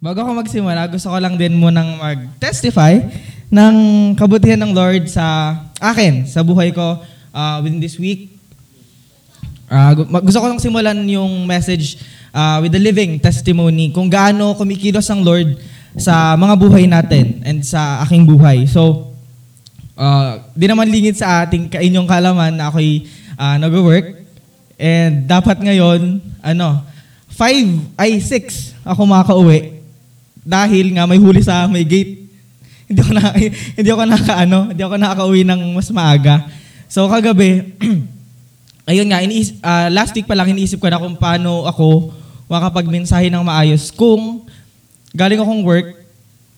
Bago ako magsimula, gusto ko lang din munang mag-testify ng kabutihan ng Lord sa akin, sa buhay ko uh, within this week. Uh, gusto ko lang simulan yung message uh, with the living testimony kung gaano kumikilos ang Lord sa mga buhay natin and sa aking buhay. So, uh, di naman lingid sa ating kainyong kalaman na ako'y uh, nag-work. And dapat ngayon, ano, five, ay six ako makauwi dahil nga may huli sa may gate. Hindi ako na hindi ako nakaano, hindi ako nakauwi ng mas maaga. So kagabi, ayun nga, iniis, ah, last week pa lang iniisip ko na kung paano ako makapagmensahe ng maayos. Kung galing akong work,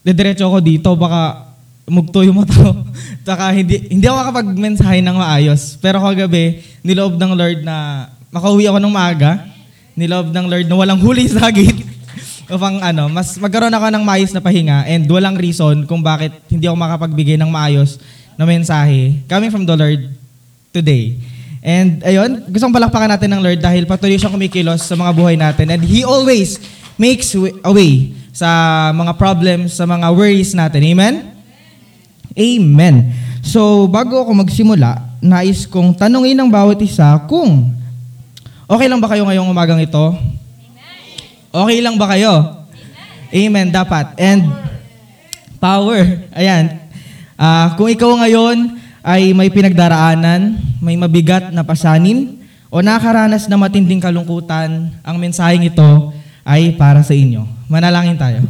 didiretso ako dito, baka mugto yung mata ko. Saka hindi, hindi ako makapagmensahe ng maayos. Pero kagabi, niloob ng Lord na makauwi ako ng maaga. Niloob ng Lord na walang huli sa gate upang ano, mas magkaroon ako ng maayos na pahinga and walang reason kung bakit hindi ako makapagbigay ng maayos na mensahe coming from the Lord today. And ayun, gustong palakpakan natin ng Lord dahil patuloy siyang kumikilos sa mga buhay natin and He always makes a way sa mga problems, sa mga worries natin. Amen? Amen. So, bago ako magsimula, nais kong tanungin ng bawat isa kung okay lang ba kayo ngayong umagang ito? Okay lang ba kayo? Amen. dapat. And power. Ayan. Ah, kung ikaw ngayon ay may pinagdaraanan, may mabigat na pasanin, o nakaranas na matinding kalungkutan, ang mensaheng ito ay para sa inyo. Manalangin tayo.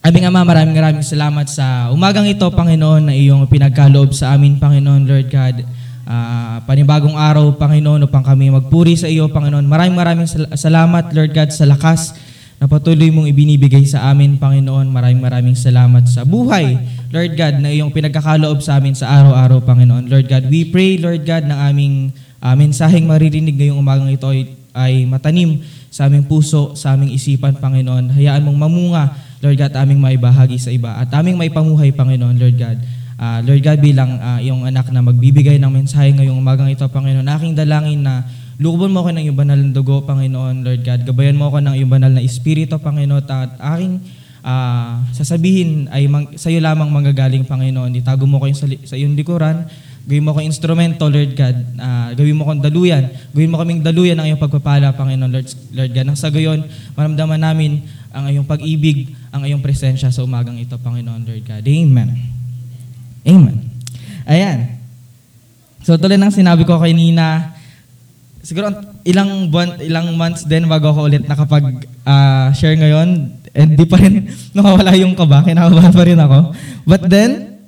Aming Ama, maraming maraming salamat sa umagang ito, Panginoon, na iyong pinagkaloob sa amin, Panginoon, Lord God. Ah, panibagong araw, Panginoon, upang kami magpuri sa iyo, Panginoon. Maraming maraming sal- salamat, Lord God, sa lakas na patuloy mong ibinibigay sa amin, Panginoon. Maraming maraming salamat sa buhay, Lord God, na iyong pinagkakaloob sa amin sa araw-araw, Panginoon. Lord God, we pray, Lord God, na aming ah, mensaheng maririnig ngayong umagang ito ay, ay matanim sa aming puso, sa aming isipan, Panginoon. Hayaan mong mamunga, Lord God, aming maibahagi sa iba at aming may pamuhay, Panginoon, Lord God. Ah, Lord God, bilang ah, iyong anak na magbibigay ng mensahe ngayong umagang ito, Panginoon, aking dalangin na lubon mo ako ng iyong banal na dugo, Panginoon, Lord God. Gabayan mo ako ng iyong banal na espiritu, Panginoon, at aking ah, sasabihin ay mang, sa iyo lamang manggagaling, Panginoon. Itago mo ko sa, sa iyong likuran. Gawin mo ko instrumento, Lord God. Ah, gawin mo kong daluyan. Gawin mo kaming daluyan ng iyong pagpapala, Panginoon, Lord, Lord God. Nang sa gayon, maramdaman namin ang iyong pag-ibig, ang iyong presensya sa umagang ito, Panginoon, Lord God. Amen. Amen. Ayan. So tuloy ng sinabi ko kay Nina, siguro ilang buwan, ilang months din bago ako ulit nakapag-share ngayon. And di pa rin nakawala yung kaba, kinakabahan pa rin ako. But then,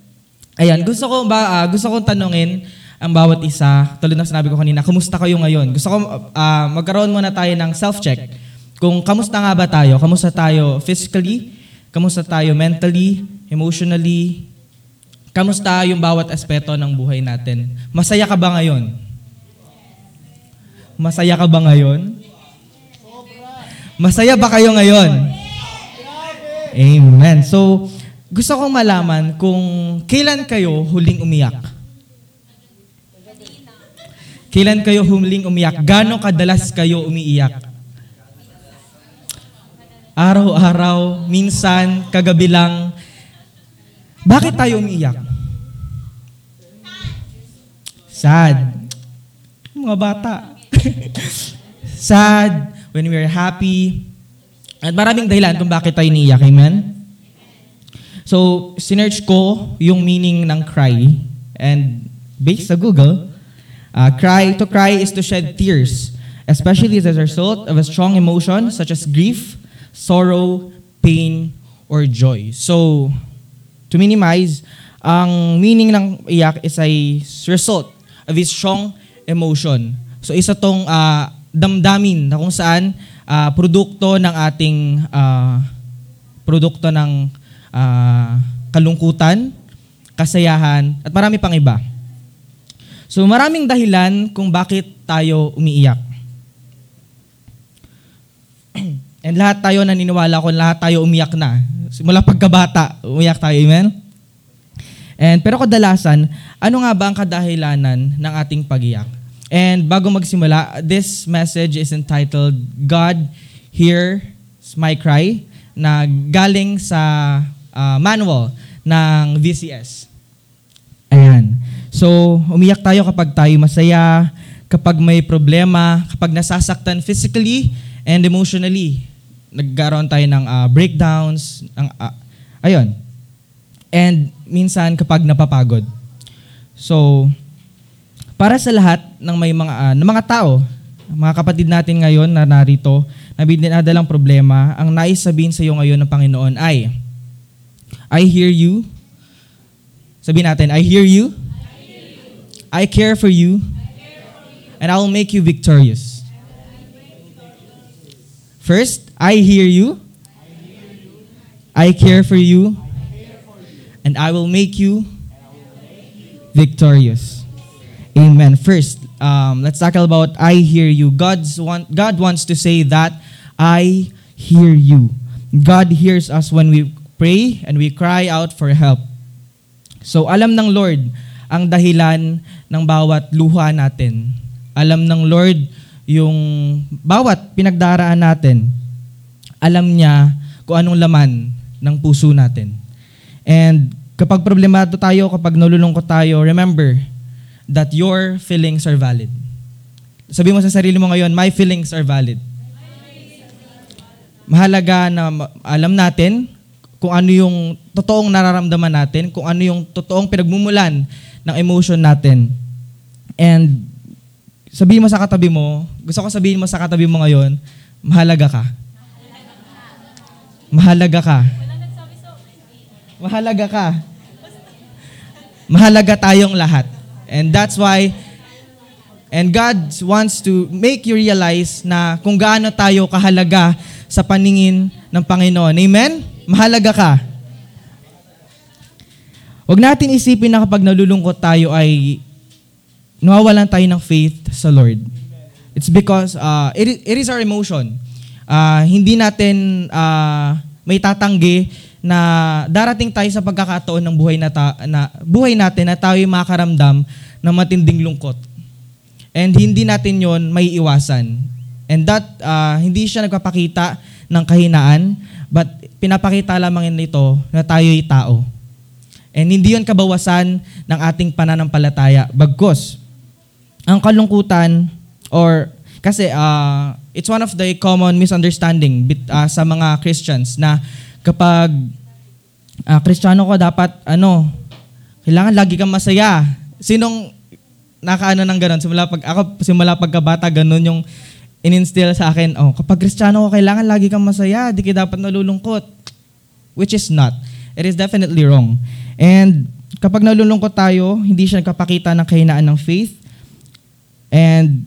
ayan, gusto ko ba, ah, gusto kong tanungin ang bawat isa, tulad ng sinabi ko kanina, kumusta kayo ngayon? Gusto ko ah, magkaroon muna tayo ng self-check. Kung kamusta nga ba tayo? Kamusta tayo physically? Kamusta tayo mentally? Emotionally? Kamusta yung bawat aspeto ng buhay natin? Masaya ka ba ngayon? Masaya ka ba ngayon? Masaya ba kayo ngayon? Amen. So, gusto kong malaman kung kailan kayo huling umiyak? Kailan kayo huling umiyak? Gano'ng kadalas kayo umiiyak? Araw-araw, minsan, kagabi lang. Bakit tayo umiiyak? Sad. Mga bata. Sad, when we are happy. At maraming dahilan kung bakit tayo niiyak. Amen? So, sinerch ko yung meaning ng cry. And based sa Google, uh, cry, to cry is to shed tears, especially as a result of a strong emotion such as grief, sorrow, pain, or joy. So, to minimize, ang meaning ng iyak is a result of a strong emotion. So isa tong ah, damdamin na kung saan ah, produkto ng ating ah, produkto ng ah, kalungkutan, kasayahan, at marami pang iba. So maraming dahilan kung bakit tayo umiiyak. And lahat tayo naniniwala kung lahat tayo umiyak na. Simula pagkabata, umiyak tayo, amen? And pero kadalasan, ano nga ba ang kadahilanan ng ating pagiyak? And bago magsimula, this message is entitled God Hears My Cry na galing sa ah, manual ng VCS. Ayan. So, umiyak tayo kapag tayo masaya, kapag may problema, kapag nasasaktan physically and emotionally. Nagkaroon tayo ng ah, breakdowns, ng, ah, ayun. And minsan kapag napapagod. So, para sa lahat ng may mga ah, ng mga tao, mga kapatid natin ngayon na narito, na binadalang problema, ang nais sabihin sa iyo ngayon ng Panginoon ay, I hear you. Sabihin natin, I hear you. I care for you. And I will make you victorious. First, I hear you. I care for you. And I will make you victorious. Amen. First, um, let's talk about I hear you. God's want, God wants to say that I hear you. God hears us when we pray and we cry out for help. So alam ng Lord ang dahilan ng bawat luha natin. Alam ng Lord yung bawat pinagdaraan natin. Alam niya kung anong laman ng puso natin. And kapag problemado tayo, kapag nalulungkot tayo, remember that your feelings are valid. Sabi mo sa sarili mo ngayon, my feelings are valid. Mahalaga na alam natin kung ano yung totoong nararamdaman natin, kung ano yung totoong pinagmumulan ng emotion natin. And sabihin mo sa katabi mo, gusto ko sabihin mo sa katabi mo ngayon, mahalaga ka. Mahalaga ka. Mahalaga ka. Mahalaga tayong lahat. And that's why and God wants to make you realize na kung gaano tayo kahalaga sa paningin ng Panginoon. Amen? Mahalaga ka. Huwag natin isipin na kapag nalulungkot tayo ay nawawalan tayo ng faith sa Lord. It's because uh, it, it is our emotion. Uh, hindi natin uh, may tatanggi na darating tayo sa pagkakataon ng buhay na, ta- na buhay natin na tayo makaramdam ng matinding lungkot. And hindi natin yon may iwasan. And that, uh, hindi siya nagpapakita ng kahinaan, but pinapakita lamang nito na tayo'y tao. And hindi yon kabawasan ng ating pananampalataya. Bagkos, ang kalungkutan or kasi uh, it's one of the common misunderstanding bit, uh, sa mga Christians na kapag uh, Kristiyano ka dapat ano kailangan lagi kang masaya. Sinong nakaano ng ganun? Simula pag ako simula pagkabata ganun yung ininstill sa akin, oh, kapag Kristiyano ka kailangan lagi kang masaya, di ka dapat nalulungkot. Which is not. It is definitely wrong. And kapag nalulungkot tayo, hindi siya nagpapakita ng kahinaan ng faith. And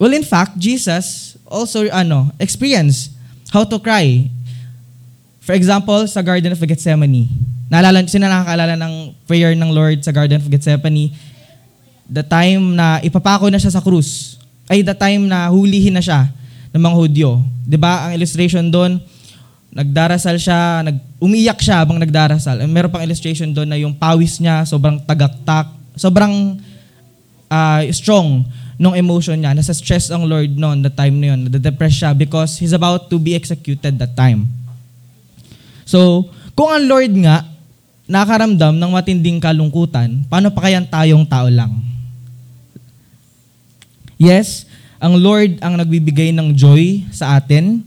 well, in fact, Jesus also ano, experienced how to cry. For example, sa Garden of Gethsemane. Naalala, sino nakakaalala ng prayer ng Lord sa Garden of Gethsemane? The time na ipapako na siya sa krus. Ay, the time na hulihin na siya ng mga Hudyo. ba Ang illustration doon, nagdarasal siya, nag, umiyak siya habang nagdarasal. And meron pang illustration doon na yung pawis niya, sobrang tagaktak, sobrang uh, strong nung emotion niya. Nasa stress ang Lord noon, the time na yun. Nade-depress siya because he's about to be executed that time. So, kung ang Lord nga nakaramdam ng matinding kalungkutan, paano pa kayang tayong tao lang? Yes, ang Lord ang nagbibigay ng joy sa atin,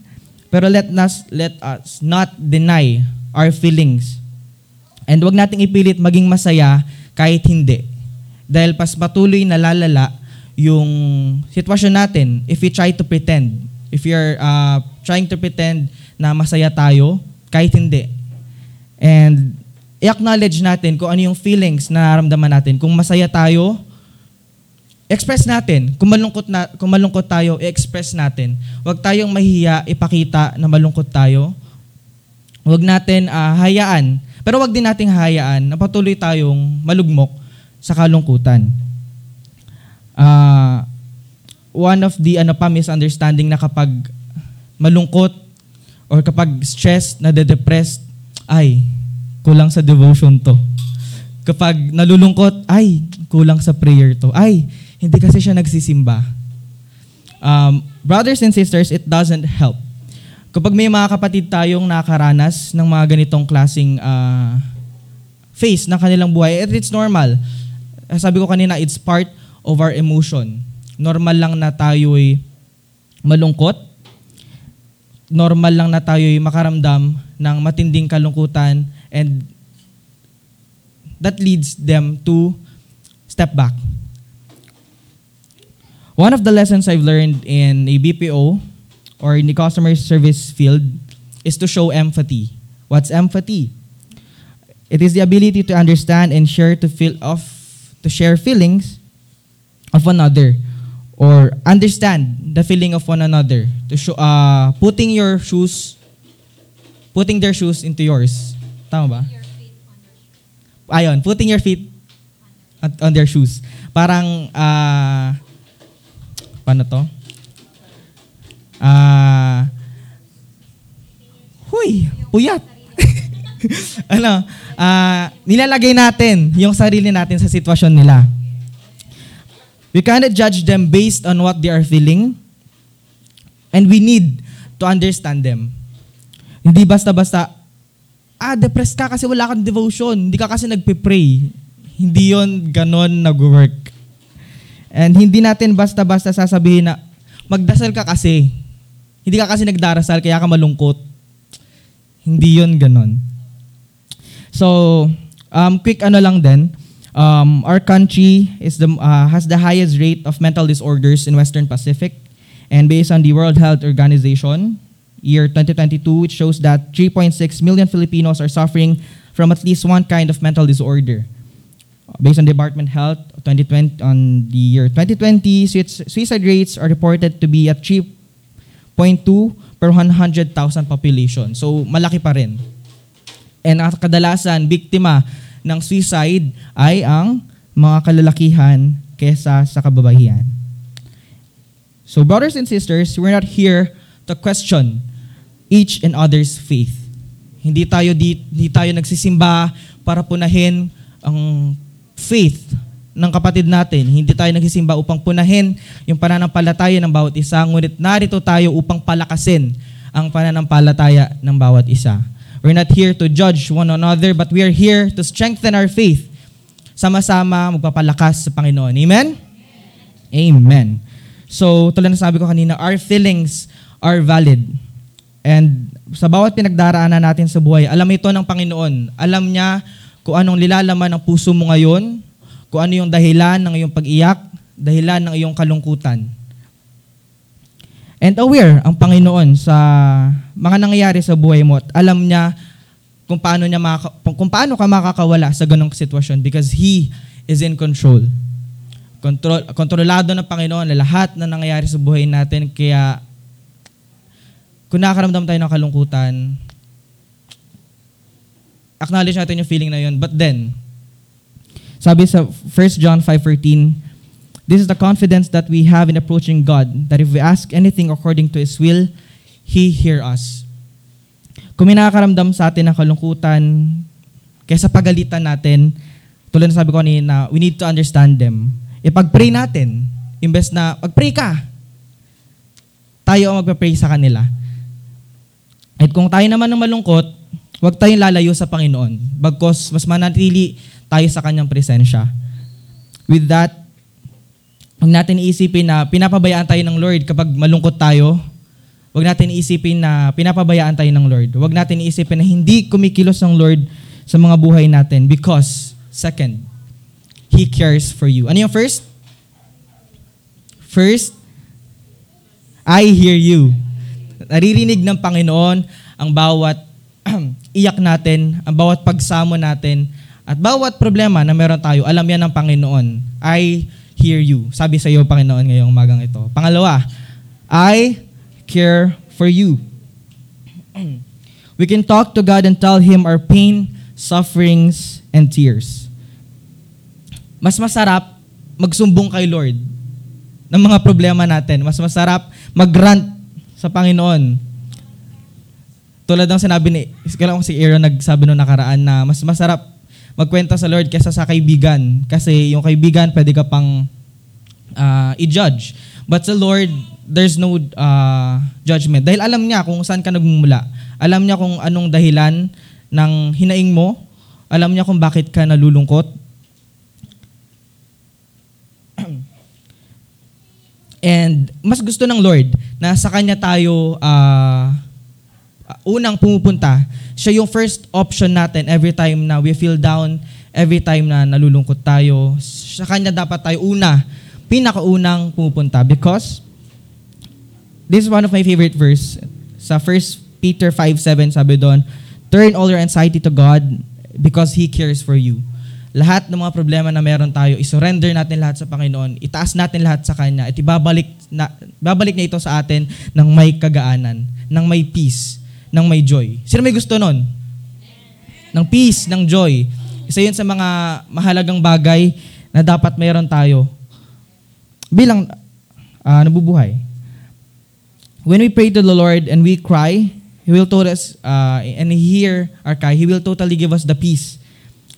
pero let us, let us not deny our feelings. And wag nating ipilit maging masaya kahit hindi. Dahil pas patuloy na lalala yung sitwasyon natin if we try to pretend. If you're uh, trying to pretend na masaya tayo, kahit hindi. And i-acknowledge natin kung ano yung feelings na nararamdaman natin. Kung masaya tayo, express natin. Kung malungkot, na, kung malungkot tayo, i-express natin. Huwag tayong mahihiya, ipakita na malungkot tayo. Huwag natin ah, hayaan. Pero huwag din nating hayaan na patuloy tayong malugmok sa kalungkutan. Ah, one of the ano pa misunderstanding na kapag malungkot or kapag stressed, nade-depressed, ay, kulang sa devotion to. Kapag nalulungkot, ay, kulang sa prayer to. Ay, hindi kasi siya nagsisimba. Um, brothers and sisters, it doesn't help. Kapag may mga kapatid tayong nakakaranas ng mga ganitong klasing ah, phase ng kanilang buhay, it- it's normal. Sabi ko kanina, it's part of our emotion. Normal lang na tayo'y malungkot. Normal lang na tayo'y makaramdam ng matinding kalungkutan and that leads them to step back. One of the lessons I've learned in a BPO or in the customer service field is to show empathy. What's empathy? It is the ability to understand and share to feel of to share feelings of another or understand the feeling of one another to show uh, putting your shoes putting their shoes into yours. Tama ba? Ayon, putting your feet on their shoes. Parang ah paano to? Ah Huy, puyat. ano, ah nilalagay natin yung sarili natin sa sitwasyon nila. We cannot judge them based on what they are feeling. And we need to understand them. Hindi basta-basta, ah, depressed ka kasi wala kang devotion. Hindi ka kasi nagpe-pray. Hindi yon ganon nag-work. And hindi natin basta-basta sasabihin na, magdasal ka kasi. Hindi ka kasi nagdarasal, kaya ka malungkot. Hindi yon ganon. So, um, quick ano lang din. Um, our country is the, uh, has the highest rate of mental disorders in Western Pacific. And based on the World Health Organization, year 2022, it shows that 3.6 million Filipinos are suffering from at least one kind of mental disorder. Based on Department of Health 2020, on the year 2020, suicide rates are reported to be at 3.2 per 100,000 population. So, malaki pa rin. And ang kadalasan, biktima ng suicide ay ang mga kalalakihan kesa sa kababaihan. So brothers and sisters, we're not here to question each and other's faith. Hindi tayo di, hindi tayo nagsisimba para punahin ang faith ng kapatid natin. Hindi tayo nagsisimba upang punahin yung pananampalataya ng bawat isa, ngunit narito tayo upang palakasin ang pananampalataya ng bawat isa. We're not here to judge one another, but we are here to strengthen our faith. Sama-sama magpapalakas sa Panginoon. Amen? Amen. So, tulad na sabi ko kanina, our feelings are valid. And sa bawat pinagdaraanan natin sa buhay, alam ito ng Panginoon. Alam niya kung anong nilalaman ng puso mo ngayon, kung ano yung dahilan ng iyong pag-iyak, dahilan ng iyong kalungkutan. And aware ang Panginoon sa mga nangyayari sa buhay mo at alam niya kung paano niya makaka- kung paano ka makakawala sa ganong sitwasyon because He is in control. Kontrol, kontrolado ng Panginoon na lahat na nangyayari sa buhay natin kaya kung nakakaramdam tayo ng kalungkutan, acknowledge natin yung feeling na yun. But then, sabi sa 1 John 5.13, This is the confidence that we have in approaching God, that if we ask anything according to His will, He hear us. Kung may nakakaramdam sa atin ng kalungkutan, kaysa pagalitan natin, tulad na sabi ko kanina, we need to understand them. Ipag-pray natin, imbes na, mag-pray ka, tayo ang magpa-pray sa kanila. At kung tayo naman ng malungkot, huwag tayong lalayo sa Panginoon. Bagkos, mas manatili tayo sa Kanyang presensya. With that, huwag natin iisipin na pinapabayaan tayo ng Lord kapag malungkot tayo. Huwag natin iisipin na pinapabayaan tayo ng Lord. Huwag natin iisipin na hindi kumikilos ng Lord sa mga buhay natin because, second, He cares for you. Ano yung first? First, I hear you. Naririnig ng Panginoon ang bawat iyak natin, ang bawat pagsamo natin, at bawat problema na meron tayo, alam yan ng Panginoon. I hear you. Sabi sa iyo, Panginoon, ngayong magang ito. Pangalawa, I care for you. We can talk to God and tell Him our pain, sufferings, and tears. Mas masarap magsumbong kay Lord ng mga problema natin. Mas masarap mag-rant sa Panginoon. Tulad ng sinabi ni, kailan ko si Aaron nagsabi noong nakaraan na mas masarap magkwenta sa Lord kaysa sa kaibigan. Kasi yung kaibigan, pwede ka pang ah, i-judge. But sa Lord, there's no uh, judgment. Dahil alam niya kung saan ka nagmumula. Alam niya kung anong dahilan ng hinaing mo. Alam niya kung bakit ka nalulungkot. And mas gusto ng Lord na sa Kanya tayo uh, unang pumupunta. Siya yung first option natin every time na we feel down, every time na nalulungkot tayo. Sa Kanya dapat tayo una, pinakaunang pumupunta. Because this is one of my favorite verse. Sa 1 Peter 5.7 sabi doon, Turn all your anxiety to God because He cares for you lahat ng mga problema na meron tayo, isurrender natin lahat sa Panginoon, itaas natin lahat sa Kanya, at ibabalik, na, babalik niya ito sa atin ng may kagaanan, ng may peace, ng may joy. Sino may gusto nun? Ng peace, ng joy. Isa yun sa mga mahalagang bagay na dapat mayroon tayo bilang uh, nabubuhay. When we pray to the Lord and we cry, He will tell us, uh, and hear our cry, He will totally give us the peace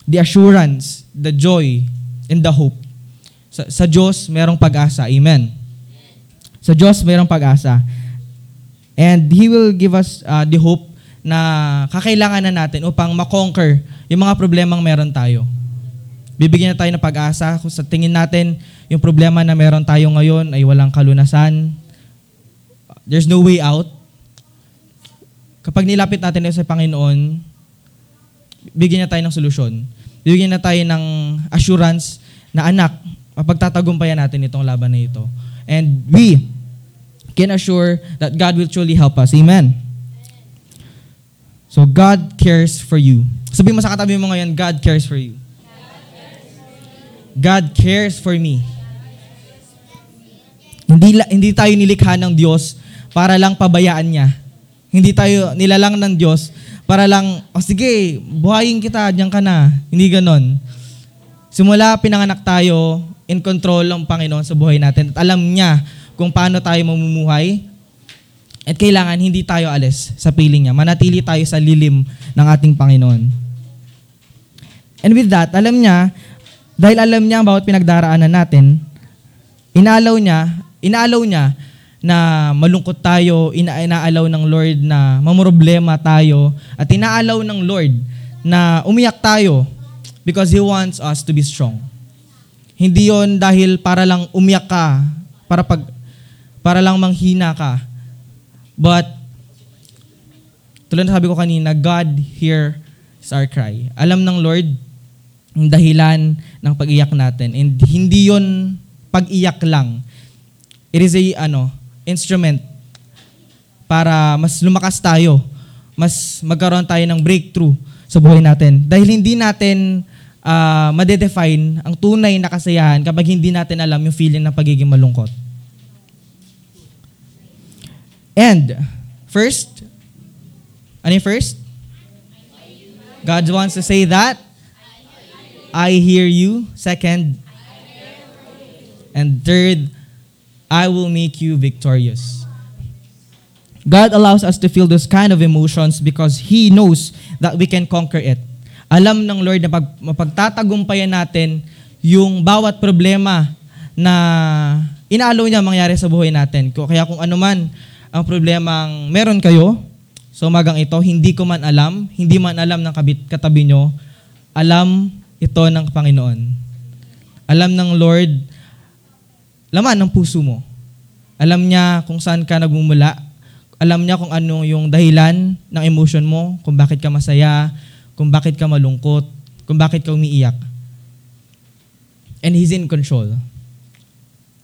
the assurance, the joy, and the hope. Sa, sa Diyos, merong pag-asa. Amen. Sa Diyos, merong pag-asa. And He will give us uh, the hope na kakailangan na natin upang makonquer yung mga problemang meron tayo. Bibigyan na tayo ng pag-asa kung sa tingin natin yung problema na meron tayo ngayon ay walang kalunasan. There's no way out. Kapag nilapit natin sa Panginoon, bigyan niya tayo ng solusyon. Bigyan niya tayo ng assurance na anak, mapagtatagumpayan natin itong laban na ito. And we can assure that God will truly help us. Amen. So God cares for you. Sabi mo sa katabi mo ngayon, God cares for you. God cares for me. Hindi, hindi tayo nilikha ng Diyos para lang pabayaan niya. Hindi tayo nilalang ng Diyos para lang, o oh, sige, buhayin kita, diyan ka na. Hindi ganon. Simula pinanganak tayo, in control ng Panginoon sa buhay natin. At alam niya kung paano tayo mamumuhay. At kailangan hindi tayo alis sa piling niya. Manatili tayo sa lilim ng ating Panginoon. And with that, alam niya, dahil alam niya ang bawat pinagdaraanan natin, inaalaw niya, inaalaw niya na malungkot tayo, ina inaalaw ng Lord na mamroblema tayo, at inaalaw ng Lord na umiyak tayo because He wants us to be strong. Hindi yon dahil para lang umiyak ka, para, pag, para lang manghina ka. But, tulad na sabi ko kanina, God hears our cry. Alam ng Lord ang dahilan ng pag-iyak natin. And hindi yon pag-iyak lang. It is a, ano, instrument para mas lumakas tayo, mas magkaroon tayo ng breakthrough sa buhay natin. Dahil hindi natin uh, madedefine ang tunay na kasayahan kapag hindi natin alam yung feeling ng pagiging malungkot. And, first, ano yung first? God wants to say that. I hear you. Second. And third, I will make you victorious. God allows us to feel those kind of emotions because He knows that we can conquer it. Alam ng Lord na pag, mapagtatagumpayan natin yung bawat problema na inaalaw niya mangyari sa buhay natin. Kaya kung ano man ang problemang meron kayo, so magang ito, hindi ko man alam, hindi man alam ng kabit, katabi nyo, alam ito ng Panginoon. Alam ng Lord laman ng puso mo. Alam niya kung saan ka nagmumula. Alam niya kung ano yung dahilan ng emotion mo, kung bakit ka masaya, kung bakit ka malungkot, kung bakit ka umiiyak. And He's in control.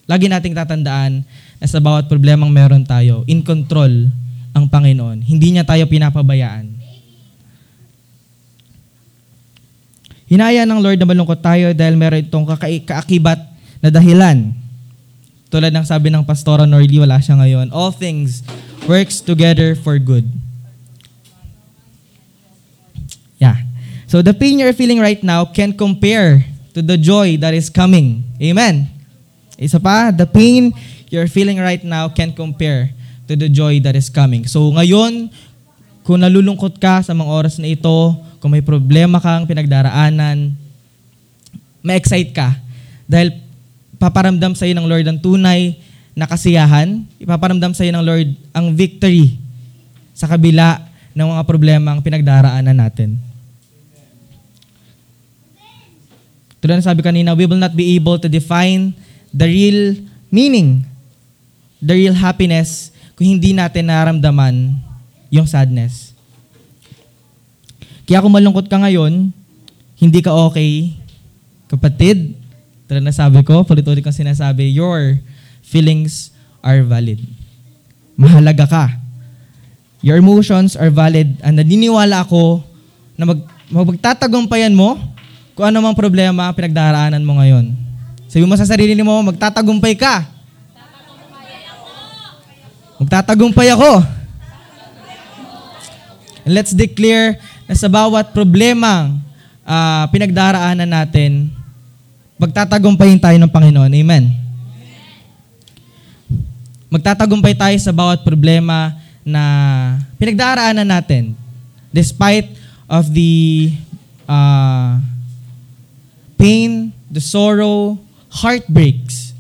Lagi nating tatandaan na sa bawat problemang meron tayo, in control ang Panginoon. Hindi niya tayo pinapabayaan. Hinaya ng Lord na malungkot tayo dahil meron itong kaakibat na dahilan tulad ng sabi ng Pastora Norly, wala siya ngayon. All things works together for good. Yeah. So the pain you're feeling right now can compare to the joy that is coming. Amen. Isa pa, the pain you're feeling right now can compare to the joy that is coming. So ngayon, kung nalulungkot ka sa mga oras na ito, kung may problema kang pinagdaraanan, ma-excite ka. Dahil paparamdam sa iyo ng Lord ang tunay na kasiyahan, ipaparamdam sa iyo ng Lord ang victory sa kabila ng mga problemang pinagdaraanan natin. Tulad na sabi kanina, we will not be able to define the real meaning, the real happiness, kung hindi natin naramdaman yung sadness. Kaya kung malungkot ka ngayon, hindi ka okay, kapatid, tulad na sabi ko, palit-ulit kong sinasabi, your feelings are valid. Mahalaga ka. Your emotions are valid and naniniwala ako na mag, magtatagumpayan mo kung ano mang problema ang pinagdaraanan mo ngayon. Sabi mo sa sarili mo, magtatagumpay ka. Magtatagumpay ako. And let's declare na sa bawat problemang ah, pinagdaraanan natin, magtatagumpayin tayo ng Panginoon. Amen. Magtatagumpay tayo sa bawat problema na pinagdaraanan natin. Despite of the uh, pain, the sorrow, heartbreaks,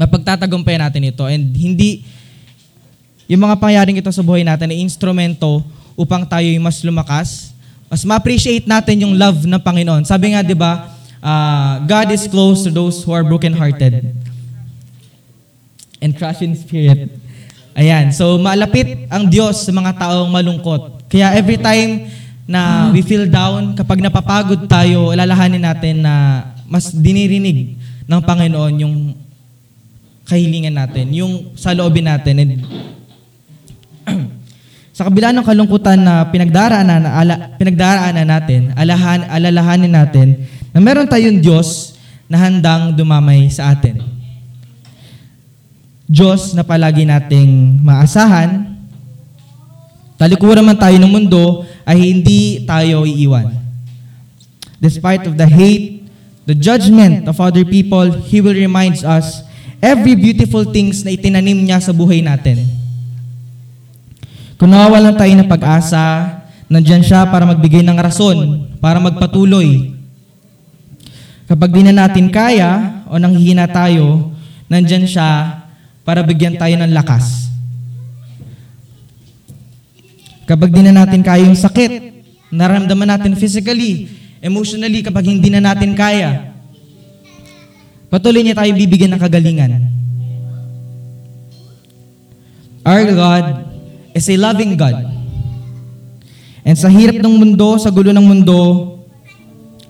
mapagtatagumpayan natin ito. And hindi, yung mga pangyaring ito sa buhay natin ay instrumento upang tayo mas lumakas, mas ma-appreciate natin yung love ng Panginoon. Sabi nga, di ba, uh, God is close to those who are brokenhearted and crushed in spirit. Ayan, so malapit ang Diyos sa mga taong malungkot. Kaya every time na we feel down, kapag napapagod tayo, alalahanin natin na mas dinirinig ng Panginoon yung kahilingan natin, yung sa loobin natin. And sa kabila ng kalungkutan na pinagdaraanan, ala, pinagdaraanan natin, alahan, alalahanin natin na meron tayong Diyos na handang dumamay sa atin. Diyos na palagi nating maasahan, talikuran man tayo ng mundo, ay hindi tayo iiwan. Despite of the hate, the judgment of other people, He will remind us every beautiful things na itinanim niya sa buhay natin. Kung nawawalan tayo ng pag-asa, nandyan siya para magbigay ng rason, para magpatuloy. Kapag di na natin kaya o nanghihina tayo, nandyan siya para bigyan tayo ng lakas. Kapag di na natin kaya yung sakit, naramdaman natin physically, emotionally, kapag hindi na natin kaya, patuloy niya tayo bibigyan ng kagalingan. Our God is a loving God. And sa hirap ng mundo, sa gulo ng mundo,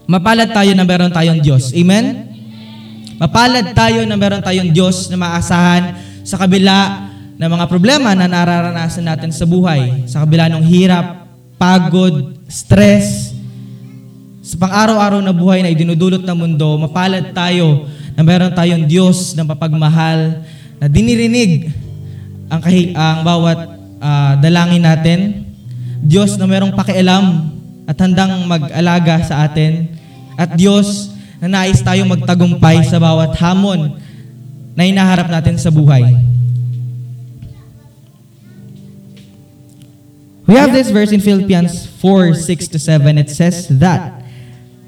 mapalad tayo na meron tayong Diyos. Amen? Mapalad tayo na meron tayong Diyos na maasahan sa kabila ng mga problema na nararanasan natin sa buhay. Sa kabila ng hirap, pagod, stress, sa pang-araw-araw na buhay na idinudulot ng mundo, mapalad tayo na meron tayong Diyos na mapagmahal, na dinirinig ang, kahi- ang bawat ah, dalangin natin. Diyos na merong pakialam at handang mag-alaga sa atin. At Diyos na nais tayong magtagumpay sa bawat hamon na inaharap natin sa buhay. We have this verse in Philippians 4, 6 to 7. It says that,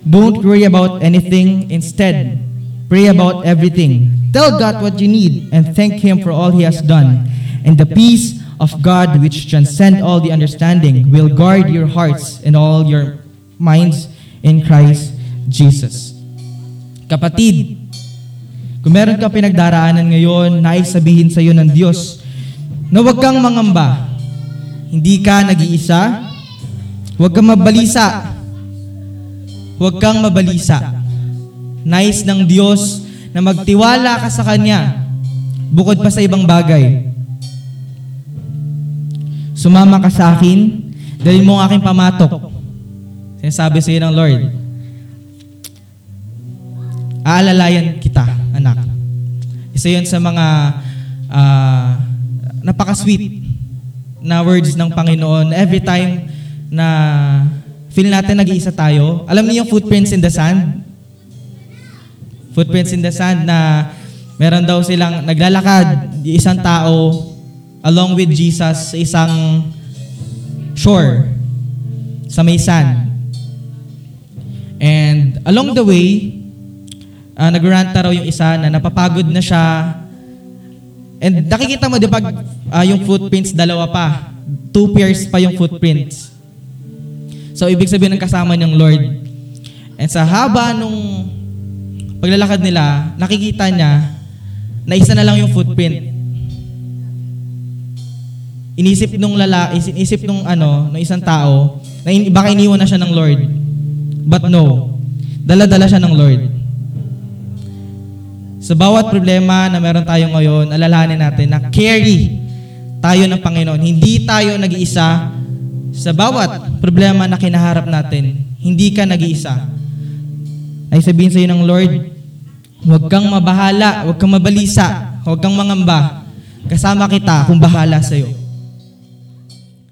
Don't worry about anything. Instead, pray about everything. Tell God what you need and thank Him for all He has done. And the peace of God, which transcends all the understanding, will guard your hearts and all your minds in Christ Jesus. Kapatid, kung meron ka pinagdaraanan ngayon, nais sabihin sa iyo ng Diyos na huwag kang mangamba. Hindi ka nag-iisa. Huwag kang mabalisa. Huwag kang mabalisa. Nais ng Diyos na magtiwala ka sa Kanya bukod pa sa ibang bagay. Sumama ka sa akin, dahil mo ang aking pamatok. Sinasabi sa iyo ng Lord, aalalayan kita, anak. Isa yun sa mga ah, napaka-sweet na words ng Panginoon. Every time na feel natin nag-iisa tayo, alam niyo yung footprints in the sand? Footprints in the sand na meron daw silang naglalakad, isang tao along with Jesus sa isang shore sa may sand. And along the way, uh, nagranta raw yung isa na napapagod na siya And nakikita mo, di ba, ah, yung footprints, dalawa pa. Two pairs pa yung footprints. So, ibig sabihin ng kasama ng Lord. And sa haba nung paglalakad nila, nakikita niya na isa na lang yung footprint. Inisip nung lala, inisip nung ano, ng isang tao, na in, baka iniwan na siya ng Lord. But no, dala-dala siya ng Lord. Sa bawat problema na meron tayo ngayon, alalahanin natin na carry tayo ng Panginoon. Hindi tayo nag-iisa sa bawat problema na kinaharap natin. Hindi ka nag-iisa. Ay sabihin sa iyo ng Lord, huwag kang mabahala, huwag kang mabalisa, huwag kang mangamba. Kasama kita kung bahala sa iyo.